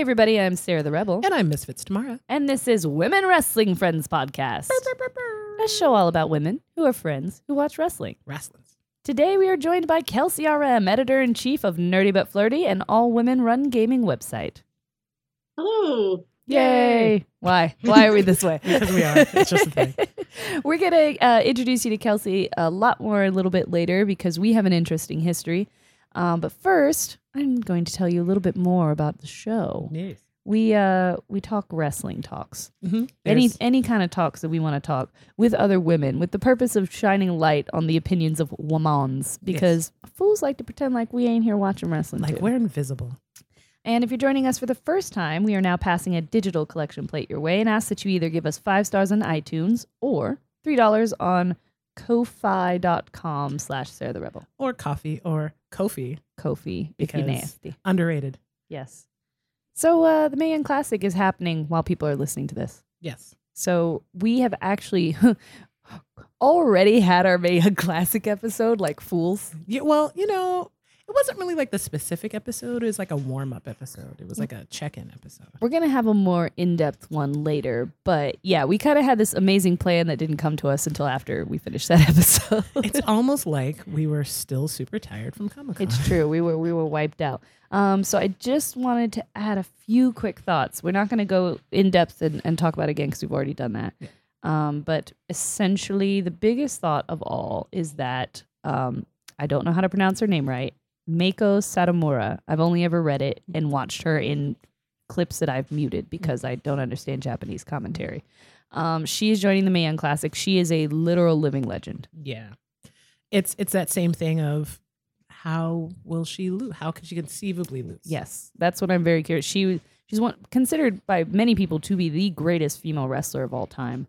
Hey, everybody, I'm Sarah the Rebel, And I'm Misfits Tamara. and this is Women Wrestling Friends Podcast, a show all about women who are friends who watch wrestling. Wrestlings. Today, we are joined by Kelsey RM, editor in chief of Nerdy But Flirty, an all women run gaming website. Hello. Yay! Why? Why are we this way? Because we are. It's just a thing. We're going to uh, introduce you to Kelsey a lot more a little bit later because we have an interesting history. Um, but first, I'm going to tell you a little bit more about the show. Yes. We uh we talk wrestling talks. Mm-hmm. any any kind of talks that we want to talk with other women with the purpose of shining light on the opinions of womans because fools like to pretend like we ain't here watching wrestling like too. we're invisible. and if you're joining us for the first time we are now passing a digital collection plate your way and ask that you either give us five stars on itunes or three dollars on ko-fi.com slash sarah the rebel Or coffee or Kofi. kofi if Because- nasty Underrated. yes so uh the Mae Young classic is happening while people are listening to this Yes. So we have actually already had our Mae Young Classic episode, like fools. Yeah, well, you know, it wasn't really like the specific episode. It was like a warm up episode. It was like a check in episode. We're gonna have a more in-depth one later, but yeah, we kind of had this amazing plan that didn't come to us until after we finished that episode. It's almost like we were still super tired from Comic Con. It's true. We were we were wiped out. Um, so I just wanted to add a few quick thoughts. We're not going to go in depth and, and talk about it again because we've already done that. Yeah. Um, but essentially, the biggest thought of all is that um, I don't know how to pronounce her name right. Mako Satomura. I've only ever read it and watched her in clips that I've muted because I don't understand Japanese commentary. Um, she is joining the Mae Young Classic. She is a literal living legend. Yeah. It's it's that same thing of how will she lose? How could she conceivably lose? Yes, that's what I'm very curious. She she's one considered by many people to be the greatest female wrestler of all time.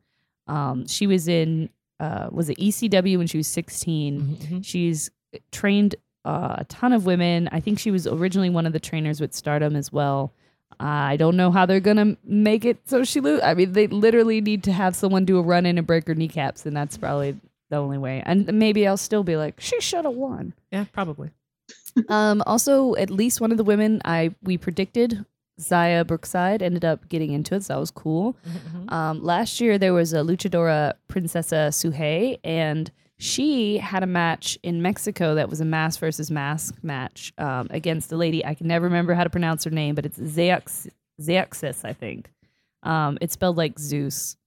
Um, she was in uh, was it ECW when she was 16. Mhm. She's trained uh, a ton of women. I think she was originally one of the trainers with Stardom as well. I don't know how they're gonna make it so she lose. I mean, they literally need to have someone do a run in and break her kneecaps, and that's probably the only way. And maybe I'll still be like, she should have won Yeah, probably. um, also, at least one of the women I we predicted, Xia Brookside, ended up getting into it, so that was cool. Um, last year there was a luchadora Princesa Sugehit, and she had a match in Mexico that was a mask versus mask match um, against a lady. I can never remember how to pronounce her name, but it's Zeox Zeuxis, I think. Um, it's spelled like Zeus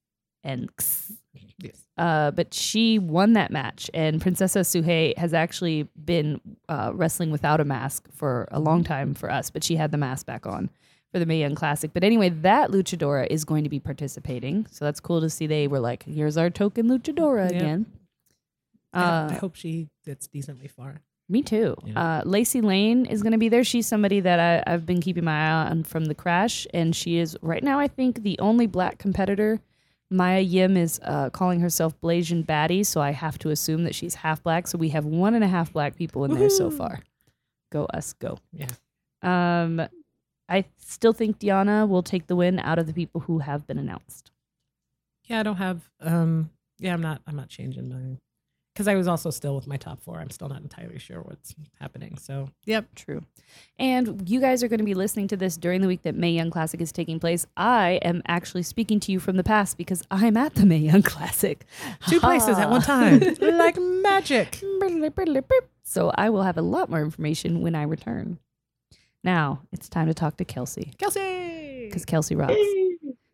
and X. Yes. Uh, but she won that match, and Princesa Sugehit has actually been uh, wrestling without a mask for a long time for us, but she had the mask back on for the Mae Young Classic. But anyway, that luchadora is going to be participating, so that's cool to see. They were like, "Here's our token luchadora again." I- Uh, I hope she gets decently far. me too. Yeah. Uh, Lacey Lane is going to be there. She's somebody that I, I've been keeping my eye on from the crash, and she is right now. I think the only black competitor. Mia Yim is uh, calling herself Blasian Batty, so I have to assume that she's half black. So we have one and a half black people in there so far. Go us, go. Yeah. Um, I still think Diana will take the win out of the people who have been announced. Yeah, I don't have um yeah, I'm not I'm not changing mine. Because I was also still with my top four. I'm still not entirely sure what's happening. So yep. True. And you guys are going to be listening to this during the week that Mae Young Classic is taking place. I am actually speaking to you from the past because I'm at the Mae Young Classic. Two places at one time. like magic. So I will have a lot more information when I return. Now it's time to talk to Kelsey Kelsey. because Kelsey rocks. Yay.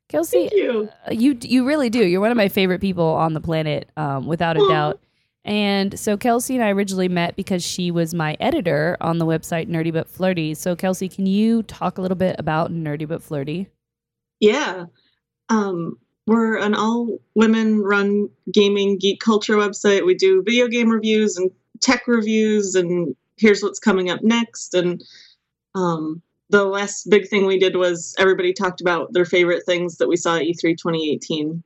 Kelsey, Thank you. uh, you you really do. You're one of my favorite people on the planet, um, without a doubt. And so Kelsey and I originally met because she was my editor on the website Nerdy But Flirty. So Kelsey, can you talk a little bit about Nerdy But Flirty? Yeah. Um, we're an all women run gaming geek culture website. We do video game reviews and tech reviews and here's what's coming up next. And um, the last big thing we did was everybody talked about their favorite things that we saw at E E3 2018.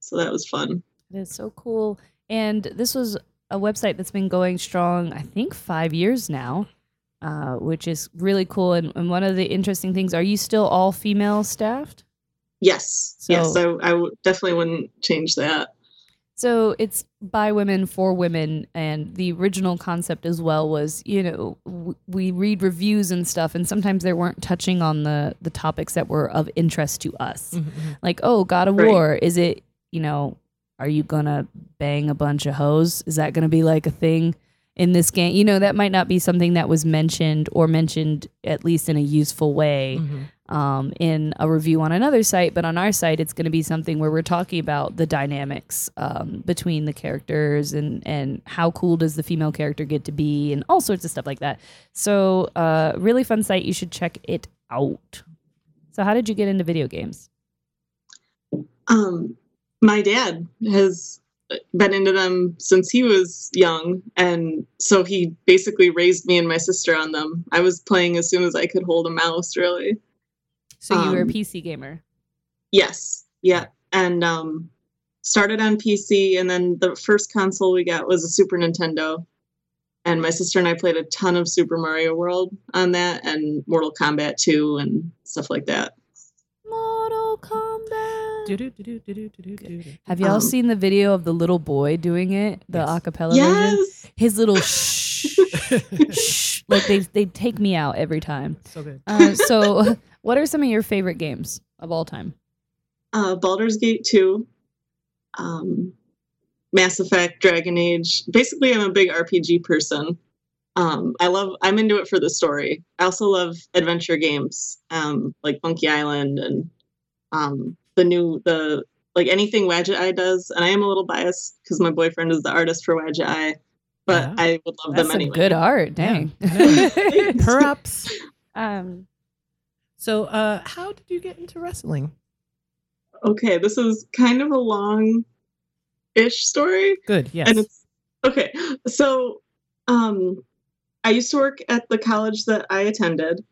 So that was fun. It is so cool. And this was a website that's been going strong, I think, five years now, uh, which is really cool. And, and one of the interesting things, are you still all female staffed? Yes. So- yes. I, I w- definitely wouldn't change that. So it's by women for women, and the original concept as well was, you know, w- we read reviews and stuff, and sometimes they weren't touching on the the topics that were of interest to us. Mm-hmm. Like, oh, God of Right. War, is it, you know, are you gonna bang a bunch of hoes? Is that gonna be like a thing in this game? You know, that might not be something that was mentioned or mentioned at least in a useful way Mm-hmm. um, in a review on another site, but on our site, it's going to be something where we're talking about the dynamics um, between the characters and and how cool does the female character get to be, and all sorts of stuff like that. So, uh, really fun site. You should check it out. So, how did you get into video games? Um, my dad has been into them since he was young, and so he basically raised me and my sister on them. I was playing as soon as I could hold a mouse, really. So, you were a Um, PC gamer. Yes, yeah, and um, started on PC, and then the first console we got was a Super Nintendo. And my sister and I played a ton of Super Mario World on that, and Mortal Kombat 2 and stuff like that. Have y'all Um, seen the video of the little boy doing it, the Yes. acapella version? Yes, His little shh, shh, like they they take me out every time. so good. Uh, so, what are some of your favorite games of all time? uh, Baldur's Gate 2, um, Mass Effect, Dragon Age. Basically, I'm a big RPG person. Um, I love. I'm into it for the story. I also love adventure games, um, like Monkey Island and um, the new the like anything Wadjet Eye does. And I am a little biased because my boyfriend is the artist for Wadjet Eye, but Yeah. I would love That's them some anyway. good art. Dang. Perhaps. um, So, uh, how did you get into wrestling? Okay, this is kind of a long ish story. Good. Yes. and it's okay so um i used to work at the college that i attended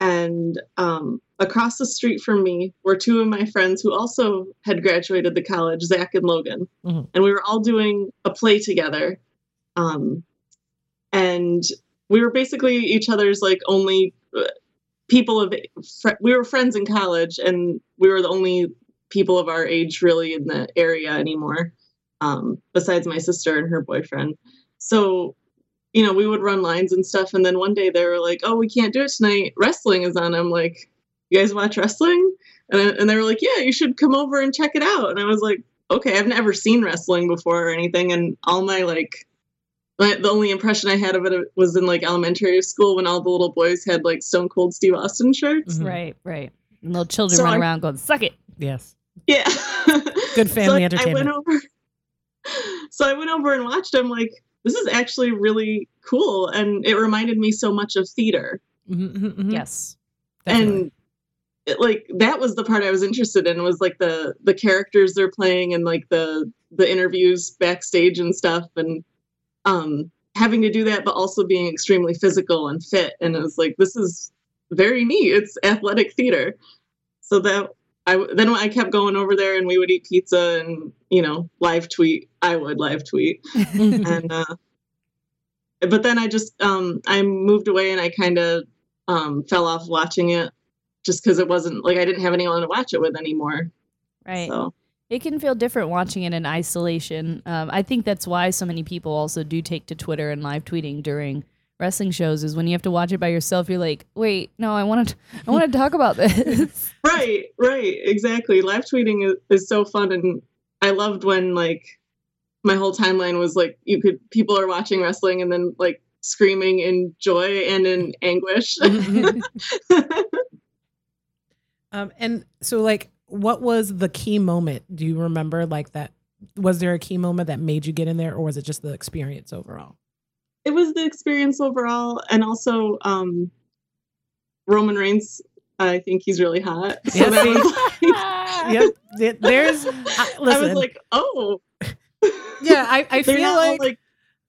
and um across the street from me were two of my friends who also had graduated the college zach and logan Mhm. and we were all doing a play together um and we were basically each other's like only uh, people of fr- we were friends in college and we were the only people of our age really in the area anymore um, besides my sister and her boyfriend. So, you know, we would run lines and stuff. And then one day they were like, oh, we can't do it tonight. Wrestling is on. I'm like, you guys watch wrestling? And, I- and they were like, yeah, you should come over and check it out. And I was like, okay, I've never seen wrestling before or anything. And all my like, my, the only impression I had of it was in like elementary school when all the little boys had like Stone Cold Steve Austin shirts. Mhm. right, right. And little children So run I- around going, "Suck it." yes. Yeah. Good family so entertainment. I went over. So I went over and watched. I'm like, this is actually really cool, and it reminded me so much of theater. Mhm, mhm, mhm. Yes. Definitely. And it, like that was the part I was interested in was like the the characters they're playing and like the the interviews backstage and stuff, and um having to do that, but also being extremely physical and fit. And it was like, this is very neat. It's athletic theater. So that I then I kept going over there and we would eat pizza and you know live tweet. I would live tweet and uh, but then I just um I moved away and I kind of um fell off watching it just because it wasn't like I didn't have anyone to watch it with anymore. right. So It can feel different watching it in isolation. Um, I think that's why so many people also do take to Twitter and live tweeting during wrestling shows. Is when you have to watch it by yourself, you're like, "Wait, no, I want to, I want to talk about this." right, right, exactly. Live tweeting is, is so fun and I loved when like my whole timeline was like you could people are watching wrestling and then like screaming in joy and in anguish. Um, and so, like, what was the key moment? Do you remember, like, that? Was there a key moment that made you get in there, or was it just the experience overall? It was the experience overall and also um roman reigns i think he's really hot so Yes, that he- was like, Yep. There- There's. I, i listen, was like oh yeah, I, I feel not all, like,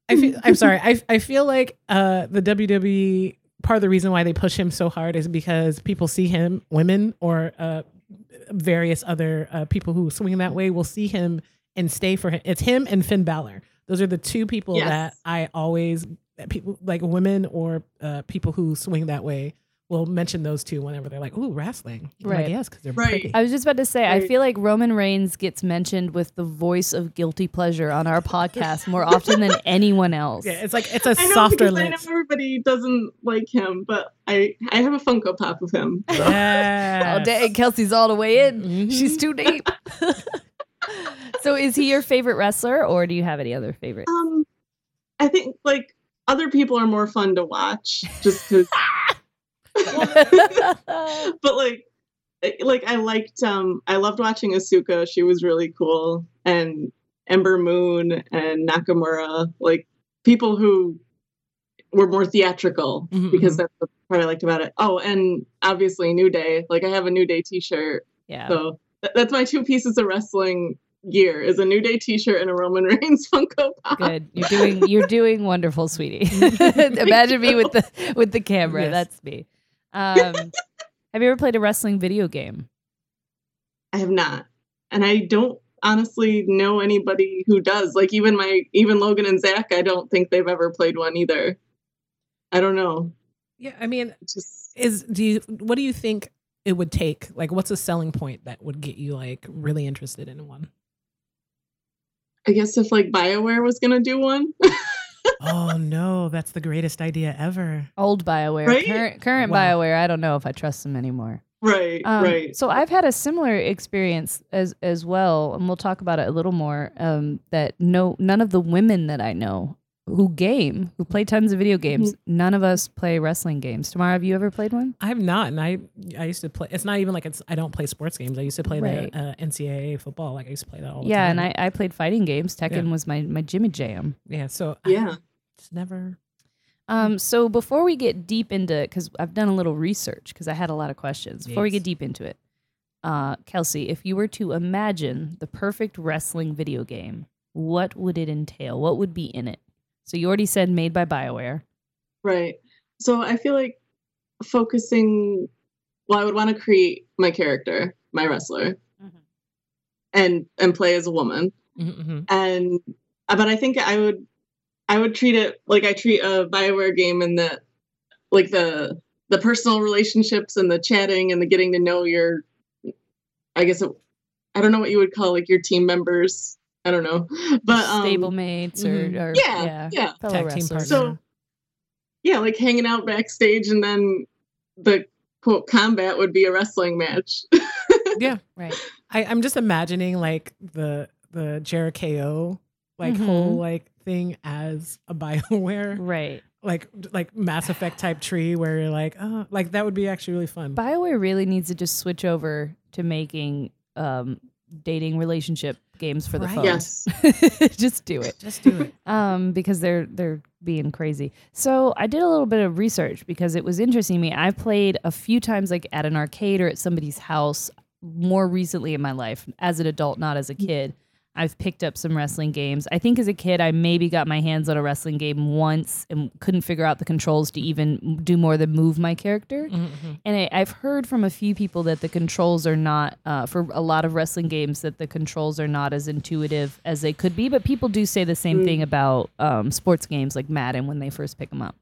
I feel. I'm sorry. I I feel like uh the WWE part of the reason why they push him so hard is because people see him, women or uh various other uh, people who swing that way will see him and stay for him. It's him and Finn Balor. Those are the two people Yes. that I always that people like women or uh, people who swing that way will mention those two whenever they're like, "Ooh, wrestling." I'm Right. Like, yes, because they're Right. pretty. I was just about to say, I feel like Roman Reigns gets mentioned with the voice of guilty pleasure on our podcast more often than anyone else. yeah, it's like it's a I know softer because I know everybody doesn't like him, but I I have a Funko Pop of him. so. Yes. Oh, dang, Kelsey's all the way in. Mhm. She's too deep. so, is he your favorite wrestler, or do you have any other favorite? Um, I think like other people are more fun to watch, just because. but like like I liked um I loved watching Asuka. She was really cool and Ember Moon and Nakamura, like people who were more theatrical Mhm, because mhm. that's the part I liked about it. Oh, and obviously New Day. Like I have a New Day t-shirt. yeah. So that's my two pieces of wrestling gear is a New Day t-shirt and a Roman Reigns Funko Pop. Good. You're doing you're doing wonderful, sweetie. Imagine me with the with the camera. Yes. That's me. Um, have you ever played a wrestling video game? I have not. And I don't honestly know anybody who does. Like even my even Logan and Zach, I don't think they've ever played one either. I don't know. Yeah, I mean, just is do you what do you think it would take? Like, what's a selling point that would get you like really interested in one? I guess if like BioWare was gonna do one. oh no, that's the greatest idea ever. Old Bioware, Right? current current Wow. Bioware. I don't know if I trust them anymore. right, Um, right. So I've had a similar experience as as well, and we'll talk about it a little more. Um, that no, none of the women that I know who game, who play tons of video games, none of us play wrestling games. Tamara, have you ever played one? I have not, and I I used to play. It's not even like it's. I don't play sports games. I used to play Right. the uh, NCAA football. Like I used to play that all the time. Yeah, and I, I played fighting games. Tekken Yeah. was my my Jimmy Jam. yeah. So yeah. it's never. Um, so before we get deep into, because I've done a little research, because I had a lot of questions. Before we get deep into it, uh, Kelsey, if you were to imagine the perfect wrestling video game, what would it entail? What would be in it? So you already said made by Bioware. Right. So I feel like focusing well, I would want to create my character, my wrestler, Mhm. and and play as a woman. Mm-hmm. and uh, but I think I would I would treat it like I treat a Bioware game in the like the the personal relationships and the chatting and the getting to know your I guess it, I don't know what you would call like your team members I don't know but um, stablemates or, mhm. or yeah, yeah. fellow Tag team wrestlers. partner. so yeah like hanging out backstage and then the quote combat would be a wrestling match yeah. right. I, I'm just imagining like the the Jericho like Mhm. whole like thing as a Bioware Right. like like Mass Effect type tree where you're like oh like that would be actually really fun. Bioware really needs to just switch over to making um, dating relationship games for the Right. phone. yes just do it. Just do it. um, because they're they're being crazy. So I did a little bit of research because it was interesting to me. I played a few times like at an arcade or at somebody's house more recently in my life as an adult, not as a kid. I've picked up some wrestling games. I think as a kid, I maybe got my hands on a wrestling game once and couldn't figure out the controls to even do more than move my character. Mhm. And I, I've heard from a few people that the controls are not, uh, for a lot of wrestling games, that the controls are not as intuitive as they could be. But people do say the same Mm. thing about um, sports games like Madden when they first pick them up.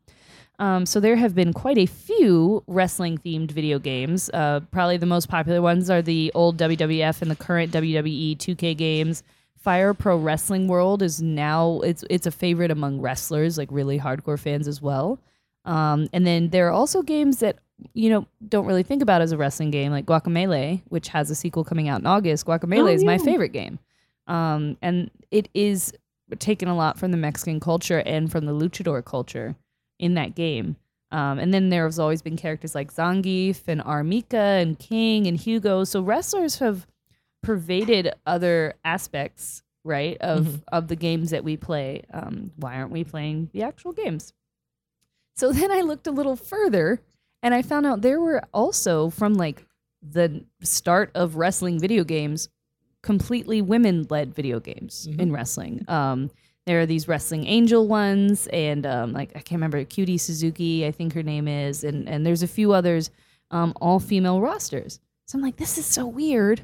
Um, so there have been quite a few wrestling themed video games. Uh, probably the most popular ones are the old WWF and the current WWE 2K games. Fire Pro Wrestling World is now it's it's a favorite among wrestlers, like really hardcore fans as well. Um, and then there are also games that you know don't really think about as a wrestling game, like Guacamelee, which has a sequel coming out in August. Guacamelee Oh, is my favorite game, um, and it is taken a lot from the Mexican culture and from the luchador culture in that game. Um, and then there's always been characters like Zangief and Armor King and King and Hugo. So wrestlers have pervaded other aspects, right, of Mhm. of the games that we play. Um, why aren't we playing the actual games? So then I looked a little further and I found out there were also from like the start of wrestling video games, completely women led video games Mhm. in wrestling. Um, there are these wrestling angel ones, and um, like I can't remember Cutie Suzuki, I think her name is, and and there's a few others, um, all female rosters. So I'm like, this is so weird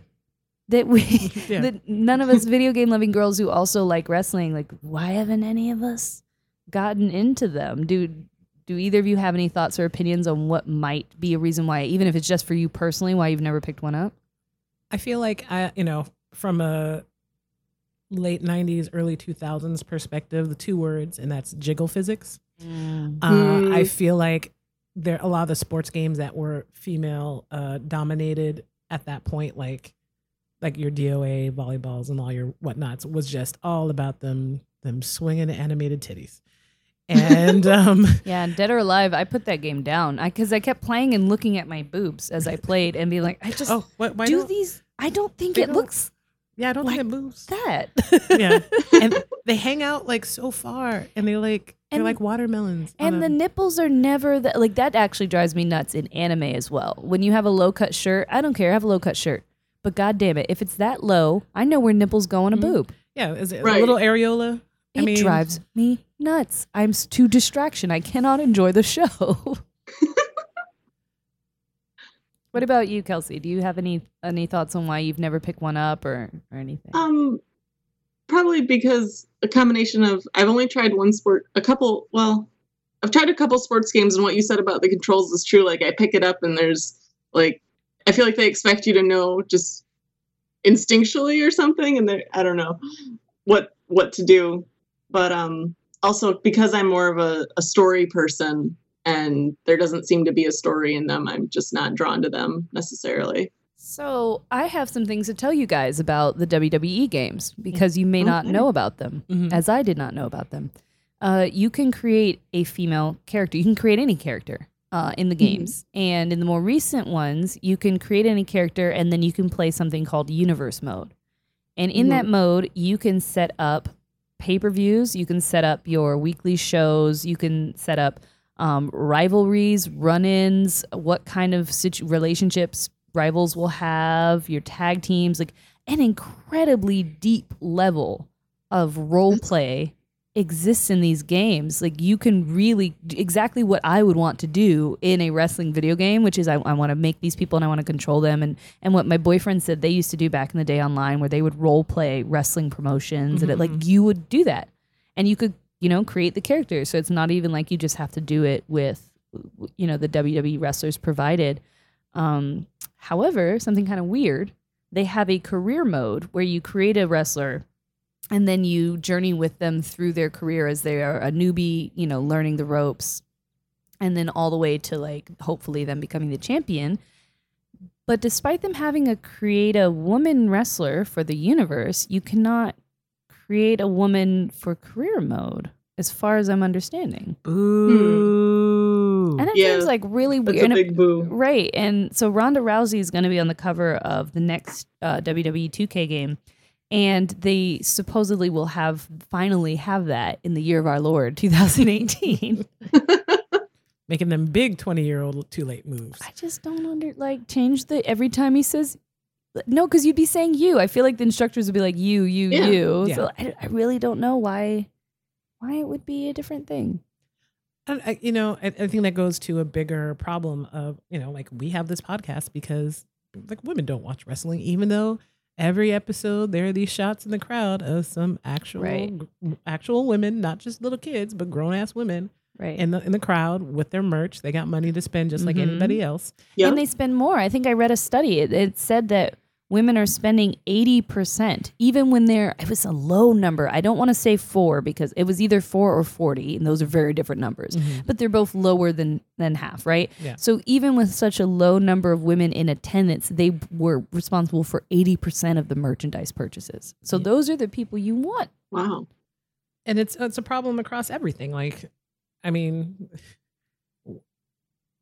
that we Yeah. that none of us video game loving girls who also like wrestling, like why haven't any of us gotten into them? Do do either of you have any thoughts or opinions on what might be a reason why, even if it's just for you personally, why you've never picked one up? I feel like I, you know, from a late '90s, early 2000s perspective, the two words, and that's jiggle physics. Mm. Uh, Hmm. I feel like there a lot of the sports games that were female uh, dominated at that point, like like your DOA volleyballs and all your whatnots, was just all about them them swinging animated titties. And um, Yeah, Dead or Alive, I put that game down because I, kept playing and looking at my boobs as I played and be like, I just oh, what? Why do these. I don't think it don't- looks Yeah, I don't like think it moves. that. yeah, and they hang out like so far, and they like they're like watermelons. on And a- the nipples are never that like that actually drives me nuts in anime as well. When you have a low cut shirt, I don't care, have a low cut shirt. But god damn it, if it's that low, I know where nipples go on a Mhm. boob. yeah, is it right. a little areola? It I mean, drives me nuts. I'm s- too distraction. I cannot enjoy the show. what about you, Kelsey? Do you have any any thoughts on why you've never picked one up or or anything? Um, probably because a combination of I've only tried one sport, a couple. Well, I've tried a couple sports games, and what you said about the controls is true. Like I pick it up, and there's like I feel like they expect you to know just instinctually or something, and I don't know what what to do. But um, also because I'm more of a, a story person, and there doesn't seem to be a story in them, I'm just not drawn to them necessarily. So I have some things to tell you guys about the WWE games because you may not know about them, Mhm. as I did not know about them. Uh, you can create a female character. You can create any character uh, in the games, and in the more recent ones, you can create any character, and then you can play something called Universe Mode. And in that mode, you can set up pay per views. You can set up your weekly shows. You can set up um, rivalries, run ins, what kind of situ- relationships rivals will have, your tag teams, like an incredibly deep level of role play exists in these games. Like you can really exactly what I would want to do in a wrestling video game, which is I, I want to make these people and I want to control them. And and what my boyfriend said they used to do back in the day online, where they would role play wrestling promotions, and it, like you would do that, and you could you know create the characters. So it's not even like you just have to do it with you know the WWE wrestlers provided. Um, however, something kind of weird. They have a career mode where you create a wrestler and then you journey with them through their career as they are a newbie, you know, learning the ropes, and then all the way to like hopefully them becoming the champion. But despite them having a create a woman wrestler for the universe, you cannot create a woman for career mode, as far as I'm understanding. Boo. And it Yeah, seems like really That's weird. a And- big boo. Right. And so Ronda Rousey is going to be on the cover of the next uh, WWE 2K game. And they supposedly will have finally have that in the year of our Lord 2018. Making them big 20 year old too late moves. I just don't under like change the every time he says no, because you'd be saying you. I feel like the instructors would be like you, you, Yeah. you. Yeah. So I, I really don't know why why it would be a different thing. And I, you know, I, I think that goes to a bigger problem of, you know, like we have this podcast because like women don't watch wrestling, even though every episode there are these shots in the crowd of some actual Right. actual women, not just little kids, but grown ass women Right. in the in the crowd with their merch. They got money to spend just like Mhm. anybody else. Yep. And they spend more. I think I read a study. It, it said that women are spending 80%, even when they're, it was a low number. I don't want to say four because it was either four or 40, and those are very different numbers, mm-hmm. but they're both lower than, than half, right? Yeah. So even with such a low number of women in attendance, they were responsible for 80% of the merchandise purchases. So Yeah. those are the people you want. Wow. and it's it's a problem across everything. Like, I mean,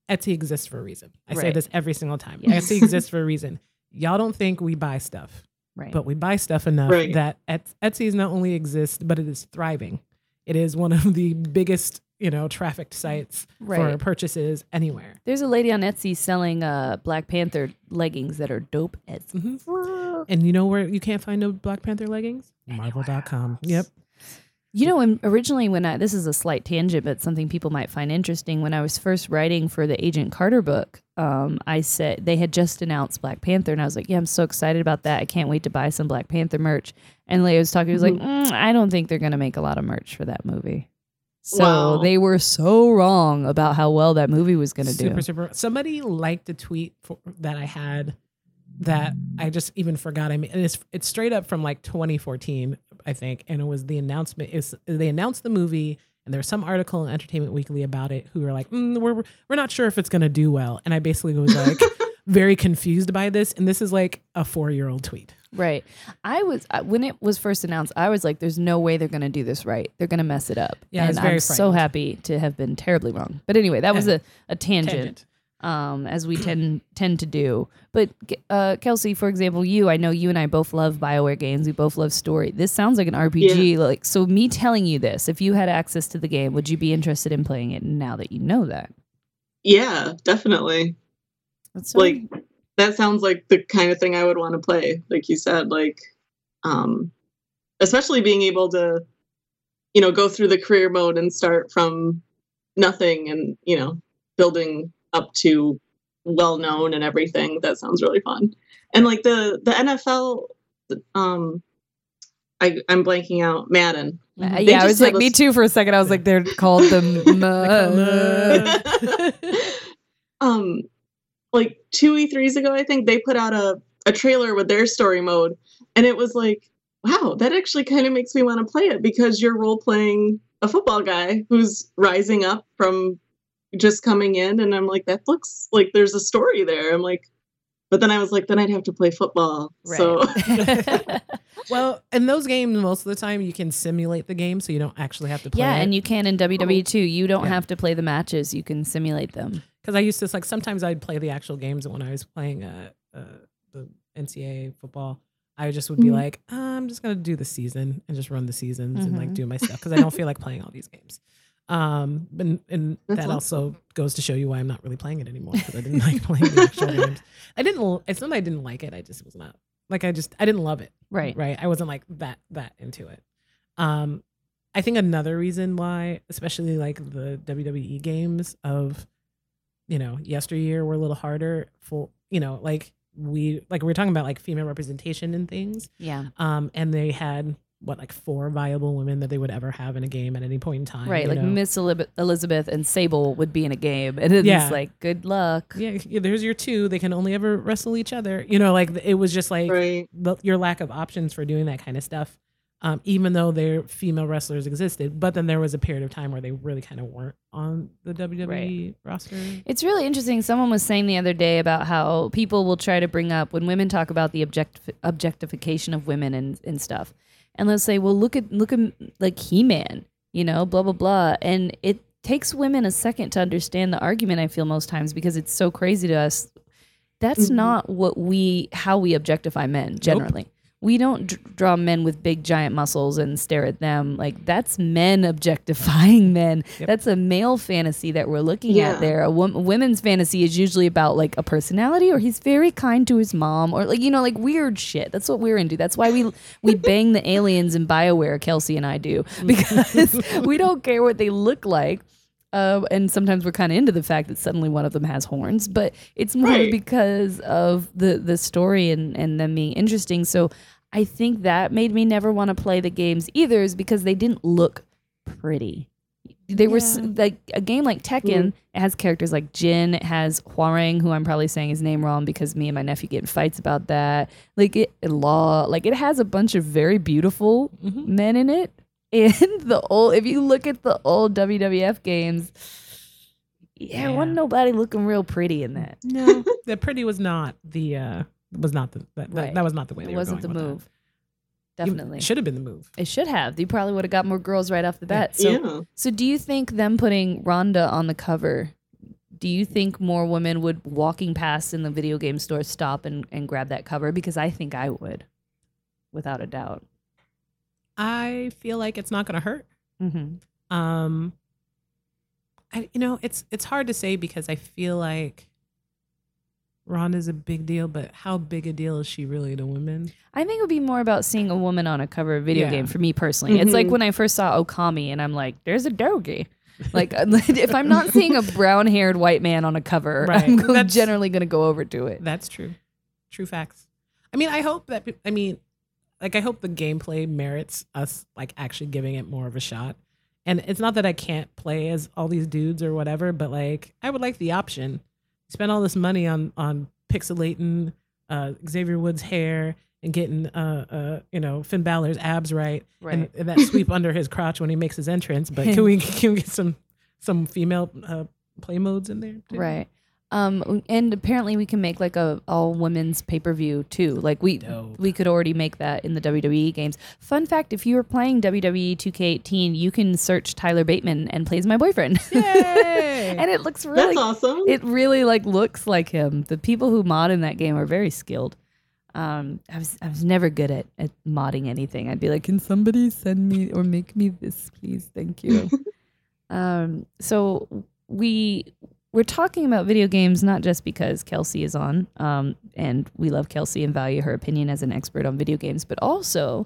Etsy exists for a reason. I say this every single time. Yes. Etsy exists for a reason. Y'all don't think we buy stuff, Right. but we buy stuff enough Right. that Et- Etsy not only exists, but it is thriving. It is one of the biggest, you know, trafficked sites for purchases anywhere. There's a lady on Etsy selling uh, Black Panther leggings that are dope as Mhm. And you know where you can't find no Black Panther leggings? Marvel.com. Yep. You know, when, originally when I this is a slight tangent, but something people might find interesting. When I was first writing for the Agent Carter book, um, I said they had just announced Black Panther, and I was like, "Yeah, I'm so excited about that! I can't wait to buy some Black Panther merch." And Leah was talking, he was like, mm, "I don't think they're going to make a lot of merch for that movie." So Wow. they were so wrong about how well that movie was going to do. super super. Somebody liked a tweet for, that I had that I just even forgot. I mean, and it's it's straight up from like 2014, I think, and it was the announcement. Is they announced the movie, and there was some article in Entertainment Weekly about it. Who were like, mm, we're we're not sure if it's gonna do well, and I basically was like very confused by this, and this is like a four year old tweet. Right. I was when it was first announced. I was like, "There's no way they're going to do this right. They're going to mess it up." Yeah, and very I'm so happy to have been terribly wrong. But anyway, that was a, a tangent, Tangent. Um, as we tend tend to do. But uh, Kelsey, for example, you, I know you and I both love Bioware games. We both love story. This sounds like an RPG. Like so, me telling you this, if you had access to the game, would you be interested in playing it now that you know that? Yeah, definitely. That's Like that sounds like the kind of thing I would want to play. Like you said, like um especially being able to you know go through the career mode and start from nothing and you know building up to well known and everything. That sounds really fun. And like the the NFL um I, I'm blanking out Madden. Uh, yeah, I was like, a me too for a second. I was like, they're called the. um like two E3s ago, I think they put out a, a trailer with their story mode, and it was like, wow, that actually kind of makes me want to play it because you're role playing a football guy who's rising up from just coming in, and I'm like, that looks like there's a story there. I'm like, but then I was like, then I'd have to play football, so Well, in those games, most of the time you can simulate the game, so you don't actually have to play. yeah, it. and you can in WWE too. You don't Yeah. have to play the matches; you can simulate them. because I used to like sometimes I'd play the actual games when I was playing uh, uh the NCAA football. I just would be Mhm. like, "Uh, I'm just gonna do the season and just run the seasons and like Mhm. do my stuff because I don't feel like playing all these games. Um, and, and that also goes to show you why I'm not really playing it anymore because I didn't like playing the actual games. I didn't. It's not that I didn't like it. I just was not like I just I didn't love it. Right. Right. I wasn't like that that into it. Um, I think another reason why, especially like the WWE games of, you know, yesteryear were a little harder for, you know, like we like we were talking about like female representation and things. Yeah. Um, and they had what like four viable women that they would ever have in a game at any point in time. Right. Like know? Miss Elizabeth and Sable would be in a game, and it's Yeah. like, good luck. yeah, yeah, there's your two. They can only ever wrestle each other. You know, like it was just like right. the, your lack of options for doing that kind of stuff. Um, even though their female wrestlers existed, but then there was a period of time where they really kind of weren't on the WWE roster. It's really interesting. Someone was saying the other day about how people will try to bring up when women talk about the object objectification of women and, and stuff, and let's say, "Well, look at look at like He Man, you know, blah blah blah," and it takes women a second to understand the argument. I feel most times because it's so crazy to us. That's Mhm. not what we how we objectify men generally. We don't d- draw men with big giant muscles and stare at them like that's men objectifying men. Yep. That's a male fantasy that we're looking Yeah. at there. A wom- women's fantasy is usually about like a personality or he's very kind to his mom or like you know like weird shit. That's what we're into. That's why we we bang the aliens in BioWare, Kelsey and I do because we don't care what they look like. Uh, and sometimes we're kind of into the fact that suddenly one of them has horns, but it's more Right. because of the the story and and them being interesting. So I think that made me never want to play the games either, is because they didn't look pretty. They were like a game like Tekken. It has characters like Jin. It has Hwoarang, who I'm probably saying his name wrong because me and my nephew get in fights about that. Like it, Law. Like it has a bunch of very beautiful Mhm. men in it. And the old, if you look at the old WWF games, yeah, Yeah. wasn't nobody looking real pretty in that. No, the pretty was not the uh was not the that, that, Right. that was not the way they It wasn't the were going move. With Definitely, should have been the move. it should have. You probably would have got more girls right off the bat. So, yeah. so do you think them putting Ronda on the cover? Do you think more women would walking past in the video game store stop and, and grab that cover? Because I think I would, without a doubt. I feel like it's not going to hurt. Mm-hmm. Um, I you know it's it's hard to say because I feel like Ronda's a big deal, but how big a deal is she really to women? I think it would be more about seeing a woman on a cover of a video Yeah. game for me personally. It's like Mhm. when I first saw Okami and I'm like, there's a doggy. Like if I'm not seeing a brown haired white man on a cover, Right. I'm go- generally going to go over to it. That's true, true facts. I mean, I hope that I mean, like I hope the gameplay merits us like actually giving it more of a shot And it's not that I can't play as all these dudes or whatever, but like I would like the option. Spend all this money on on pixelating uh, Xavier Woods' hair and getting uh uh you know Finn Balor's abs right, Right. And, and that sweep under his crotch when he makes his entrance. But can we can we get some some female uh, play modes in there? too? Right. Um, and apparently we can make like a all women's pay per view too. Like we Dope. we could already make that in the WWE games. Fun fact: if you were playing WWE 2K18, you can search Tyler Bateman and plays my boyfriend, Yay! and it looks really That's awesome. it really like looks like him. The people who mod in that game are very skilled. Um, I was I was never good at, at modding anything. I'd be like, can somebody send me or make me this, please? Thank you. um, so we we're talking about video games not just because Kelsey is on, um, and we love Kelsey and value her opinion as an expert on video games, but also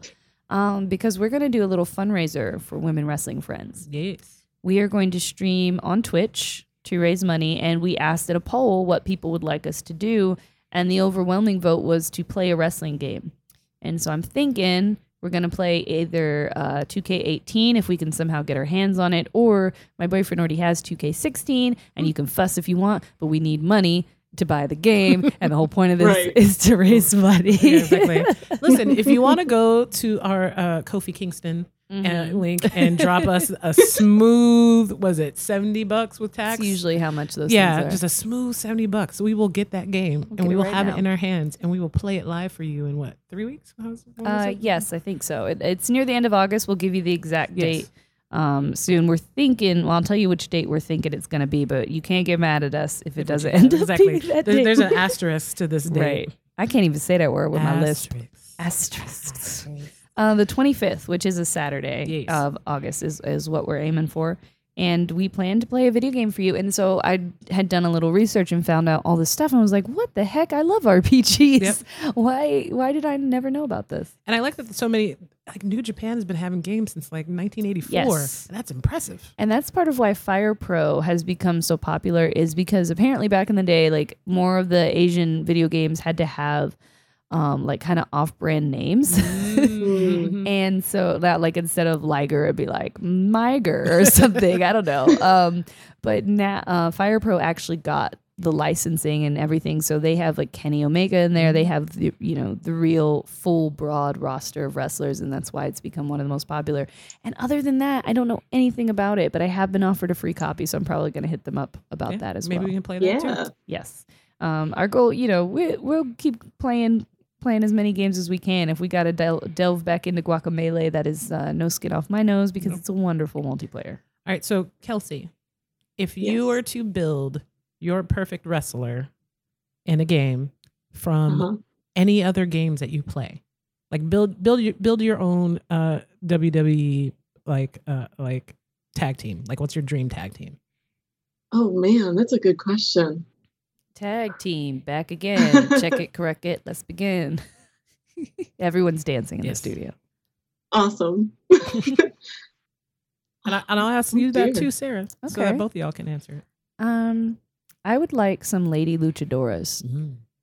um, because we're going to do a little fundraiser for Women Wrestling Friends yes. we are going to stream on Twitch to raise money. And we asked at a poll what people would like us to do. And the overwhelming vote was to play a wrestling game. And so I'm thinking we're going to play either uh, 2K18 if we can somehow get our hands on it, or my boyfriend already has 2K16 and you can fuss if you want, but we need money to buy the game. and the whole point of this Right. is to raise money. Yeah, exactly. Listen, if you want to go to our uh, Kofi Kingston Mhm. uh, link and drop us a smooth, was it seventy bucks with tax? That's usually how much those yeah, just a smooth seventy bucks. We will get that game get and we will right have now. it in our hands and we will play it live for you in what three weeks? How's, when is Uh, yes, I think so. It, it's near the end of August. We'll give you the exact Yes. date um, soon. We're thinking. Well, I'll tell you which date we're thinking it's going to be, but you can't get mad at us if it doesn't end up exactly. being that There's, date. there's an asterisk to this date. right. I can't even say that word with my list. Asterisk. Asterisks. Uh, the 25th, which is a Saturday Yes. of August, is, is what we're aiming for. And we plan to play a video game for you. And so I had done a little research and found out all this stuff and was like, what the heck? I love RPGs. Why why did I never know about this? And I like that so many like New Japan has been having games since like 1984. Yes. And that's impressive. And that's part of why Fire Pro has become so popular is because apparently back in the day, like more of the Asian video games had to have um, like kind of off-brand names. Mhm. and so that like instead of Liger, it'd be like Miger or something. I don't know. Um, but now uh, Fire Pro actually got the licensing and everything, so they have like Kenny Omega in there. They have the you know the real full broad roster of wrestlers, and that's why it's become one of the most popular. And other than that, I don't know anything about it, but I have been offered a free copy, so I'm probably going to hit them up about Yeah, that as Maybe well. Maybe we can play that yeah. too. Yes. Um, our goal, you know, we, we'll keep playing playing as many games as we can. If we got to del- delve back into Guacamelee, that is uh, no skin off my nose because Nope. it's a wonderful multiplayer. All right, so Kelsey, if you were to build your perfect wrestler in a game from Uh-huh. any other games that you play, like build build your build your own uh, WWE like uh, like tag team. Like, what's your dream tag team? Oh man, that's a good question. Tag team back again. Check it, correct it. Let's begin. Everyone's dancing in Yes. the studio. Awesome. And, I, and I'll ask you that too, Sarah, so Okay. that both of y'all can answer it. Um, I would like some lady luchadoras.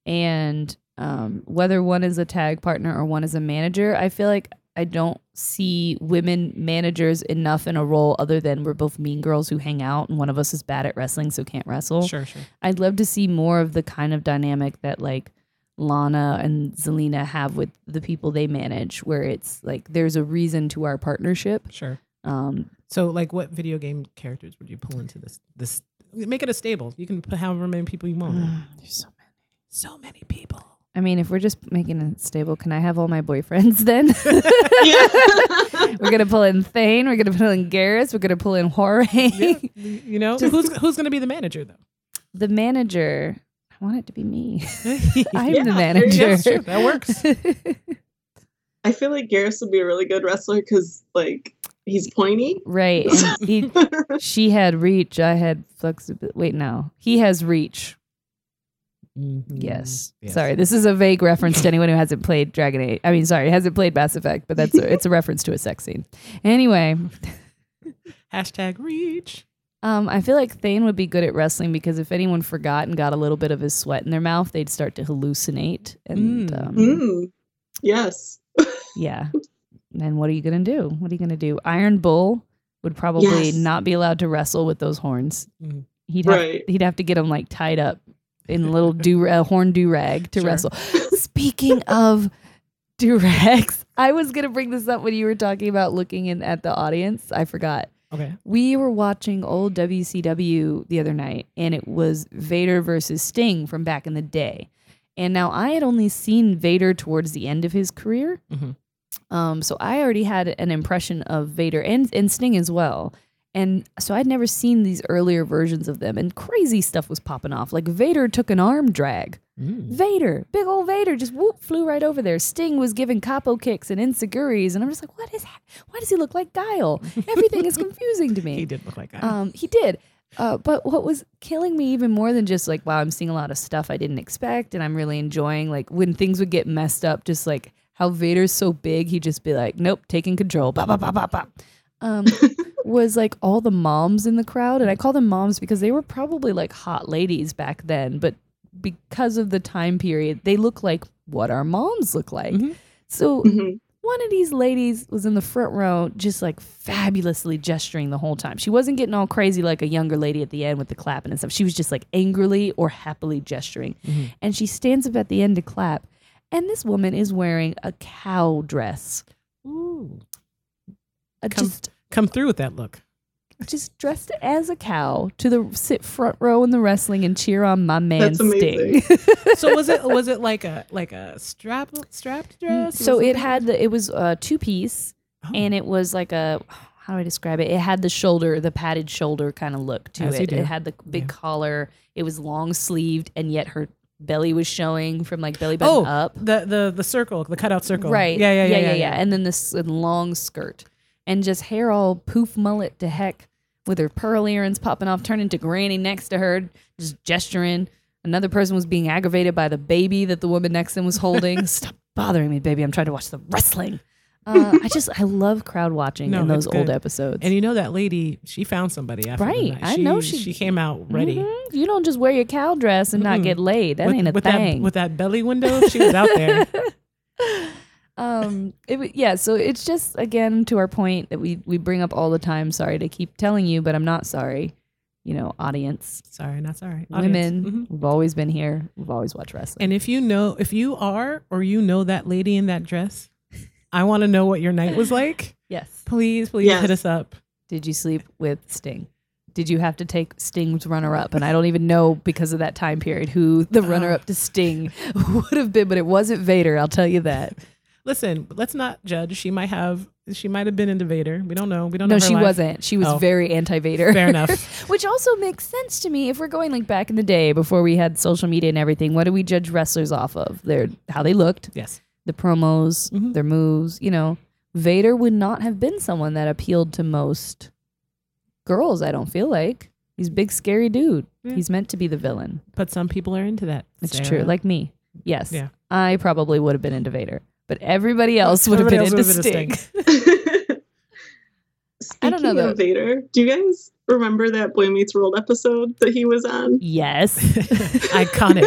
and um, whether one is a tag partner or one is a manager, I feel like I don't see women managers enough in a role other than we're both mean girls who hang out and one of us is bad at wrestling so can't wrestle. Sure, sure. I'd love to see more of the kind of dynamic that like Lana and Zelina have with the people they manage, where it's like there's a reason to our partnership. Sure. Um, So, like, what video game characters would you pull into this? This make it a stable. You can put however many people you want. there's so many. so many people. I mean, if we're just making it stable, can I have all my boyfriends then? We're gonna pull in Thane. We're gonna pull in Garrus. We're gonna pull in Jorge. Yeah, you know Just- who's who's going to be the manager though? the manager. I want it to be me. I'm Yeah, the manager. That's true. That works. I feel like Garrus would be a really good wrestler because like he's pointy. right. He, she had reach. I had flexibility. Wait, no. He has reach. Yes. Yes. Sorry. This is a vague reference to anyone who hasn't played Dragon Age. I mean, sorry, hasn't played Mass Effect, but that's a, it's a reference to a sex scene. Anyway, Hashtag reach. Um, I feel like Thane would be good at wrestling because if anyone forgot and got a little bit of his sweat in their mouth, they'd start to hallucinate. And Mm. um, Mm. Yes. yeah. And what are you gonna do? What are you gonna do? Iron Bull would probably Yes. not be allowed to wrestle with those horns. Mhm. He'd have, Right. he'd have to get them like tied up in a little do a horn do rag to Sure. wrestle. Speaking of do rags, I was gonna bring this up when you were talking about looking in at the audience. I forgot. Okay. We were watching old WCW the other night, and it was Vader versus Sting from back in the day. And now I had only seen Vader towards the end of his career. Mhm. Um, so I already had an impression of Vader and, and Sting as well. And so I'd never seen these earlier versions of them, and crazy stuff was popping off. Like Vader took an arm drag. Mm. Vader, big old Vader, just whoop flew right over there. Sting was giving capo kicks and enzuigiris, and I'm just like, what is? Why does he look like Guile? Everything is confusing to me. He did look like that. Um, he did. Uh, but what was killing me even more than just like, wow, I'm seeing a lot of stuff I didn't expect, and I'm really enjoying like when things would get messed up, just like how Vader's so big, he'd just be like, nope, taking control, bop, bop, bop, bop, bop. Um, was like all the moms in the crowd, and I call them moms because they were probably like hot ladies back then, but because of the time period, they look like what our moms look like. Mhm. So Mhm. one of these ladies was in the front row, just like fabulously gesturing the whole time. She wasn't getting all crazy like a younger lady at the end with the clapping and stuff. She was just like angrily or happily gesturing. Mhm. And she stands up at the end to clap. And this woman is wearing a cow dress. Ooh. A Come- just Come through with that look. just dressed as a cow to the sit front row in the wrestling and cheer on my man That's Sting. So was it was it like a like a strap strapped mm, dress? so Was it had the it was uh, a two piece Oh. and it was like a how do I describe it? It had the shoulder, the padded shoulder kind of look to As it. It had the big Yeah. collar. It was long sleeved, and yet her belly was showing from like belly button oh up. the the the circle the cutout circle Right. yeah yeah yeah yeah, yeah, And then this long skirt and just hair all poof mullet to heck with her pearl earrings popping off, turning to granny next to her, just gesturing. Another person was being aggravated by the baby that the woman next to him was holding. Stop bothering me, baby. I'm trying to watch the wrestling. Uh, I just I love crowd watching No, in those old episodes. and you know that lady she found somebody after Right. I she, know she- she came out ready Mhm. You don't just wear your cow dress and not Mm-mm. get laid. That with, ain't a with thing. that with that belly window she was out there um it, w- yeah so it's just again to our point that we we bring up all the time sorry to keep telling you but i'm not sorry you know audience sorry not sorry women Audience. Mhm. we've always been here we've always watched wrestling and if you know if you are or you know that lady in that dress I want to know what your night was like yes please please Yes. hit us up did you sleep with sting did you have to take Sting's runner up? And I don't even know because of that time period who the runner up to Sting would have been, but it wasn't Vader. I'll tell you that. Listen let's not judge she might have she might have been into Vader we don't know we don't No, know her she life. wasn't. She was Oh. very anti Vader. fair enough Which also makes sense to me if we're going like back in the day before we had social media and everything. What do we judge wrestlers off of? Their how they looked, yes the promos, Mhm. their moves. You know, Vader would not have been someone that appealed to most girls. I don't feel like he's a big scary dude. Yeah. He's meant to be the villain. but some people are into that It's Sarah. true. Like me, yes, Yeah. I probably would have been into Vader, but everybody else would have been Everybody into else would Sting. I don't know, Speaking though. of Vader, do you guys remember that Boy Meets World episode that he was on? yes. iconic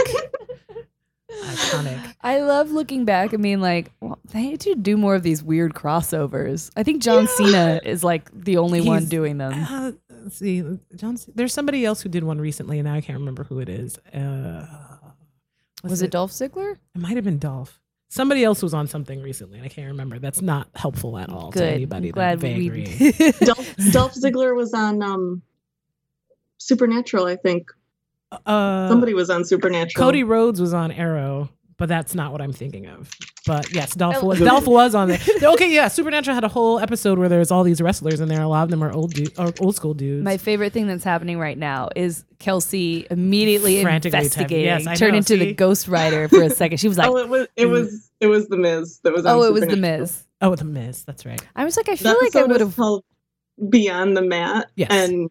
iconic I love looking back and being like, well, they need to do more of these weird crossovers. I think John Yeah. Cena is like the only one doing them. Uh, see, John. There's somebody else who did one recently, and now I can't remember who it is. Uh, Was it Dolph Ziggler? It might have been Dolph. Somebody else was on something recently, and I can't remember. That's not helpful at all to anybody. I'm glad that we. vagary. Dolph, Dolph Ziggler was on um, Supernatural, I think. uh, Somebody was on Supernatural. Cody Rhodes was on Arrow, but that's not what I'm thinking of. But yes, Dolph Oh. was, Dolph was on there. Okay, yeah, Supernatural had a whole episode where there's all these wrestlers in there. A lot of them are old du- or old school dudes. My favorite thing that's happening right now is Kelsey immediately Frantically investigating, Yes, I turned know, into see? the Ghost Rider for a second. She was like, oh, it was it was it was the Miz that was on "Oh, it was the Supernatural. Miz." oh, the Miz. That's right. I was like, I The feel like I would have. called Beyond the Mat, Yes. and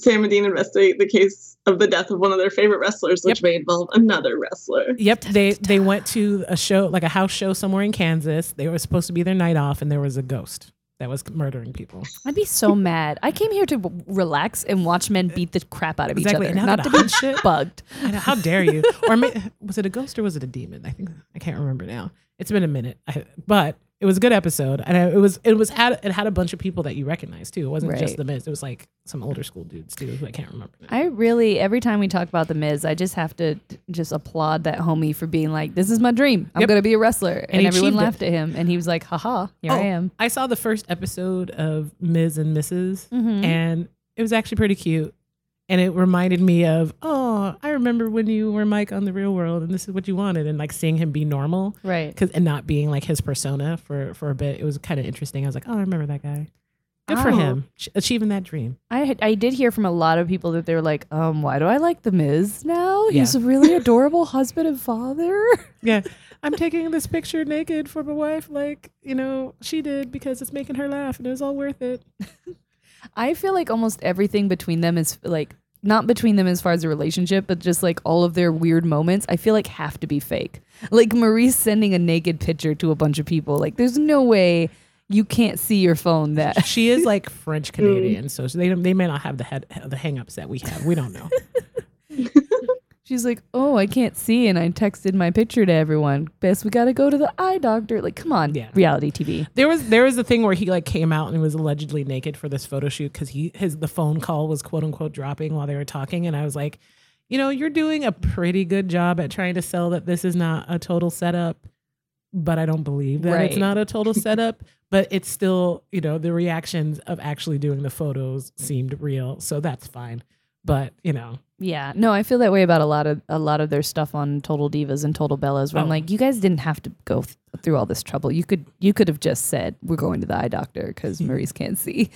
Sam and Dean investigate the case of the death of one of their favorite wrestlers, which may involve another wrestler. Yep, they they went to a show like a house show somewhere in Kansas. They were supposed to be their night off, and there was a ghost that was murdering people. I'd be so mad. I came here to w- relax and watch men beat the crap out of Exactly, each other, now not to be shit- bugged. I know, how dare you? Or may, was it a ghost or was it a demon? I think I can't remember now. It's been a minute, I, but it was a good episode, and it was it was had it had a bunch of people that you recognized too. It wasn't Right. just the Miz. It was like some older school dudes too who I can't remember. now. I really every time we talk about the Miz, I just have to just applaud that homie for being like, "This is my dream. I'm Yep. gonna be a wrestler," and, he everyone achieved it. laughed at him, and he was like, "Haha, here I Oh, am." I saw the first episode of Miz and Mrs. Mhm. and it was actually pretty cute. And it reminded me of, oh, I remember when you were Mike on the Real World, and this is what you wanted, and like seeing him be normal, Right. cause and not being like his persona for for a bit. It was kind of interesting. I was like, oh, I remember that guy. Good for Oh. him, achieving that dream. I had- I did hear from a lot of people that they were like, um, why do I like the Miz now? He's a really adorable husband and father. Yeah, I'm taking this picture naked for my wife, like you know she did, because it's making her laugh, and it was all worth it. I feel like almost everything between them is like not between them as far as a relationship, but just like all of their weird moments, I feel like have to be fake. Like Maryse sending a naked picture to a bunch of people. Like there's no way you can't see your phone that She is like French Canadian, so they they may not have the head the hangups that we have. We don't know. she's like, Oh, I can't see and I texted my picture to everyone. Best we gotta go to the eye doctor. Like, come on, Yeah. reality TV. There was there was a thing where he like came out and was allegedly naked for this photo shoot because he his the phone call was quote unquote dropping while they were talking, and I was like, you know, you're doing a pretty good job at trying to sell that this is not a total setup, but I don't believe that it's Right. not a total setup. But it's still, you know, the reactions of actually doing the photos seemed real, so that's fine. But you know, Yeah, no, I feel that way about a lot of a lot of their stuff on Total Divas and Total Bellas. Where I'm Oh. like, you guys didn't have to go th- through all this trouble. You could you could have just said we're going to the eye doctor because Maryse can't see.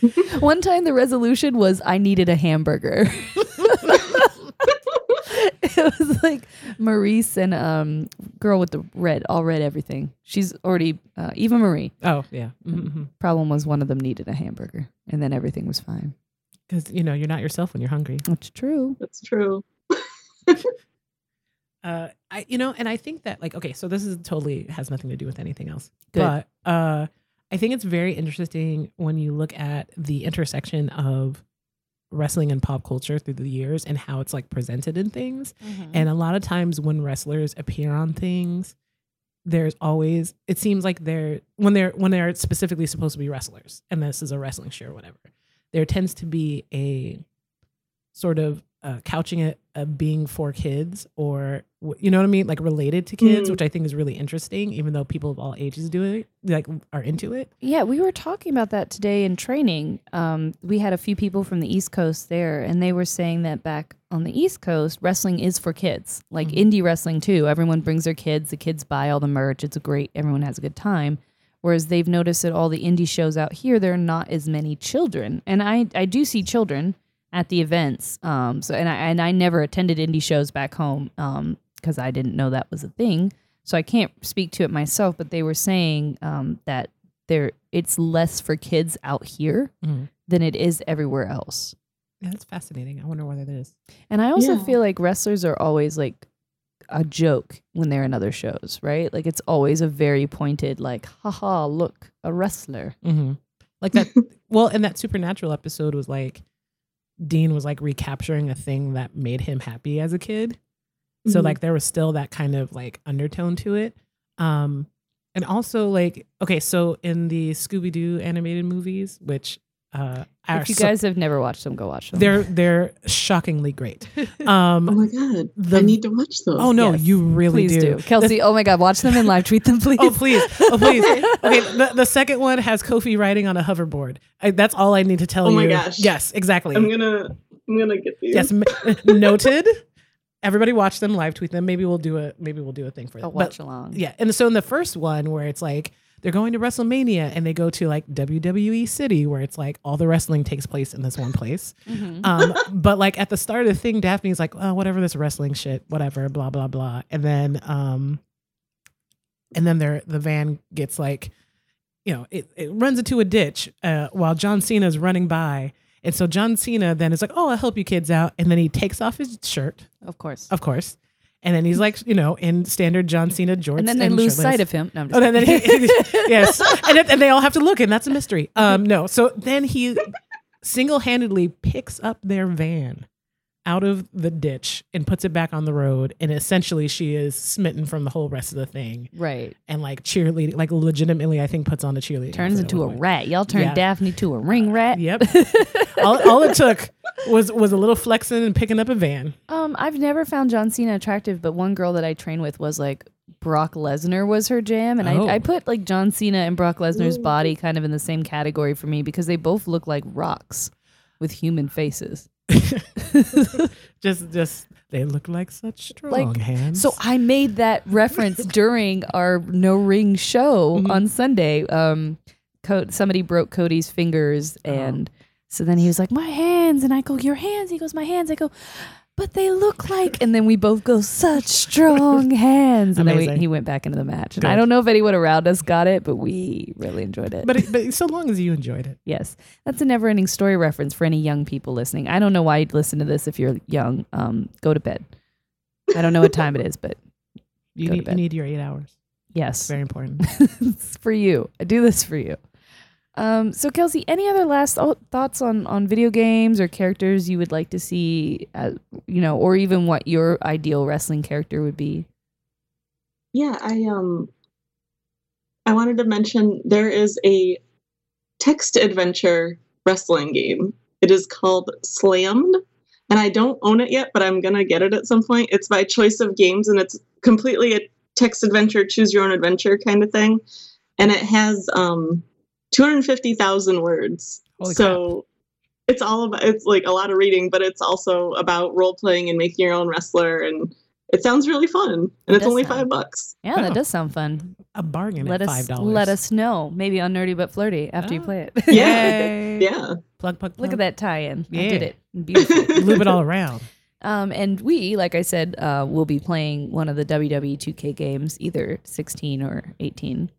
One time, the resolution was I needed a hamburger. it was like Maryse and um girl with the red, all red everything. She's already uh, Eva Marie. oh yeah, because Problem was one of them needed a hamburger, and then everything was fine. You know you're not yourself when you're hungry. That's true. That's true. uh i you know and i think that like okay so this is totally has nothing to do with anything else Good. but uh i think it's very interesting when you look at the intersection of wrestling and pop culture through the years and how it's like presented in things and a lot of times when wrestlers appear on things there's always it seems like they're when they're when they're specifically supposed to be wrestlers and this is a wrestling show or whatever there tends to be a sort of uh, couching it of being for kids or you know what I mean, like related to kids, Mm. which I think is really interesting. Even though people of all ages do it, like are into it. Yeah, we were talking about that today in training. Um, we had a few people from the East Coast there, and they were saying that back on the East Coast, wrestling is for kids, like Mhm. indie wrestling too. Everyone brings their kids, the kids buy all the merch. It's a great, everyone has a good time. Whereas they've noticed that all the indie shows out here, there are not as many children, and I I do see children at the events. Um, so and I and I never attended indie shows back home um because I didn't know that was a thing. So I can't speak to it myself, but they were saying um, that there it's less for kids out here Mhm. than it is everywhere else. Yeah, that's fascinating. I wonder why that is. And I also Yeah. feel like wrestlers are always like a joke when they're in other shows, right? Like it's always a very pointed, like, haha, look, a wrestler. Mm-hmm. Like that. well, and that supernatural episode was like Dean was like recapturing a thing that made him happy as a kid. So Mhm. like there was still that kind of like undertone to it. Um and also like okay, so in the Scooby Doo animated movies, which uh are If you so- guys have never watched them, go watch them. they're they're shockingly great. oh Um my god, the- I need to watch those. oh no, Yes. you really please do. do. Kelsey, oh my God, watch them and live tweet them, please. Oh please, oh please. Okay, the, the second one has Kofi riding on a hoverboard. I, that's all I need to tell you. Oh you. my gosh. Yes, exactly. I'm gonna I'm gonna get these. Yes, m- noted. Everybody watch them, live tweet them. Maybe we'll do a maybe we'll do a thing for I'll them. watch But, along. yeah, and so in the first one where it's like they're going to WrestleMania and they go to like WWE City where it's like all the wrestling takes place in this one place. Mhm. Um, but like at the start of the thing, Daphne's like, oh, whatever this wrestling shit, whatever, blah blah blah, and then um, and then their the van gets like, you know, it, it runs into a ditch uh, while John Cena's running by, and so John Cena then is like, oh, I'll help you kids out, and then he takes off his shirt, Of course. of course, and then he's like, you know, in standard John Cena jorts, and then they lose sight of him. No, I'm just Oh, then, then he, yes, and, then- and they all have to look, and that's a mystery. Um, no, so then he single-handedly picks up their van out of the ditch and puts it back on the road, and essentially she is smitten from the whole rest of the thing, Right. and like cheerleading, like legitimately, I think puts on a cheerleading. Turns into a rat. Y'all turned Yeah. Daphne to a ring rat. Yep. all, all it took was was a little flexing and picking up a van. Um, I've never found John Cena attractive, but one girl that I trained with was like Brock Lesnar was her jam, and Oh. I, I put like John Cena and Brock Lesnar's Ooh. body kind of in the same category for me because they both look like rocks with human faces. just just they look like such strong Like, hands. So I made that reference during our no ring show Mhm. on Sunday. Um, Co- somebody broke Cody's fingers, Oh. and so then he was like, "My hands," and I go, "Your hands." He goes, "My hands." I go, "But they look like," and then we both go, "Such strong hands," and then we, he went back into the match. And Good. I don't know if anyone around us got it, but we really enjoyed it. but it, but so long as you enjoyed it. Yes, that's a never-ending story reference for any young people listening. I don't know why you'd listen to this if you're young. Um, go to bed. I don't know what time it is, but You need, you need your eight hours. yes, Very important. it's for you. I do this for you. Um, so Kelsey, any other last thoughts on on video games or characters you would like to see? You know, or even what your ideal wrestling character would be? Yeah, I um I wanted to mention there is a text adventure wrestling game. It is called Slammed, and I don't own it yet, but I'm gonna get it at some point. It's by Choice of Games, and it's completely a text adventure, choose your own adventure kind of thing. And it has um 250,000 words. Holy so it's all about it's like a lot of reading, but it's also about role playing and making your own wrestler and it sounds really fun. And It it's only sound- five bucks. Yeah, Oh. that does sound fun. A bargain let at us five dollars. let us know. Maybe on Nerdy but Flirty after you Oh. play it. Yeah. Yeah. Plug plug. plug, Look at that tie-in. I did it. Beautiful. Loop it all around. Um, and we, like I said, uh, will be playing one of the WWE 2K games, either 16 or 18,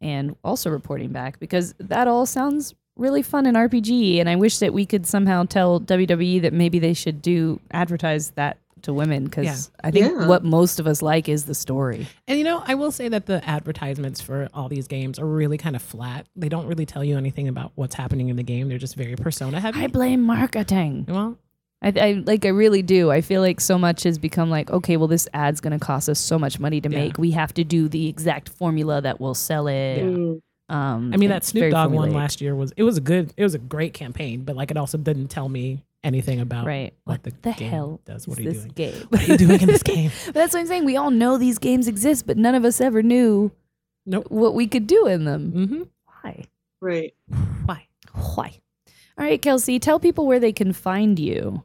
and also reporting back because that all sounds really fun in RPG. And I wish that we could somehow tell WWE that maybe they should do advertise that to women because Yeah. I think Yeah. what most of us like is the story. And you know, I will say that the advertisements for all these games are really kind of flat. They don't really tell you anything about what's happening in the game. They're just very persona heavy. I blame marketing. well, I, I like I really do. I feel like so much has become like, okay, well, this ad's going to cost us so much money to Yeah. make. We have to do the exact formula that will sell it. Yeah. Mm. Um, I mean, that Snoop very Dogg one last year was it was a good it was a great campaign, but like it also didn't tell me anything about right? what What, the the, game hell does. What is are you this doing? game? What are you doing in this game? But That's what I'm saying. We all know these games exist, but none of us ever knew Nope. what we could do in them. Mm-hmm. Why? Right. Why? Why? All right, Kelsey, tell people where they can find you.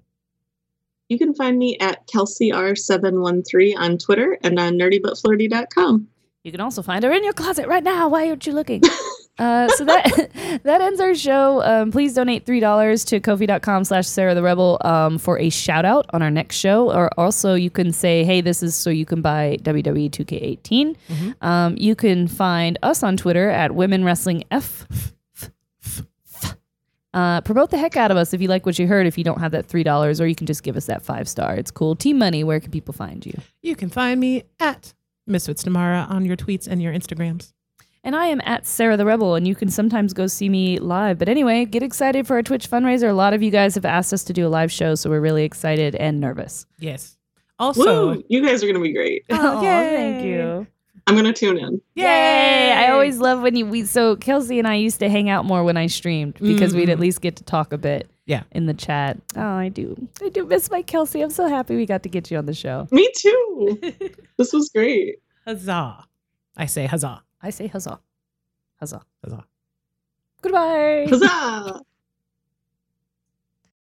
You can find me at KelseyR713 on Twitter and on nerdybutflirty.com. You can also find her in your closet right now. Why aren't you looking? Uh, so that that ends our show. Um, please donate three dollars to kofi.com slash Sarah the Rebel um, for a shout out on our next show. Or also you can say, hey, this is so you can buy WWE 2K18. Mhm. Um, you can find us on Twitter at Women Wrestling F. Uh, promote the heck out of us if you like what you heard. If you don't have that three dollars, or you can just give us that five star. It's cool. Team Money. Where can people find you? You can find me at Misfits Tamara on your tweets and your Instagrams. And I am at Sarah the Rebel, and you can sometimes go see me live. But anyway, get excited for our Twitch fundraiser. A lot of you guys have asked us to do a live show, so we're really excited and nervous. Yes. Also, Woo! You guys are going to be great. Oh, thank you. I'm going to tune in. Yay! I always love when you we so Kelsey and I used to hang out more when I streamed because we'd Mhm. at least get to talk a bit. Yeah. In the chat. Oh, I do. I do miss my Kelsey. I'm so happy we got to get you on the show. Me too. this was great. huzzah. I say huzzah. I say huzzah. Huzzah. Huzzah. Goodbye. Huzzah!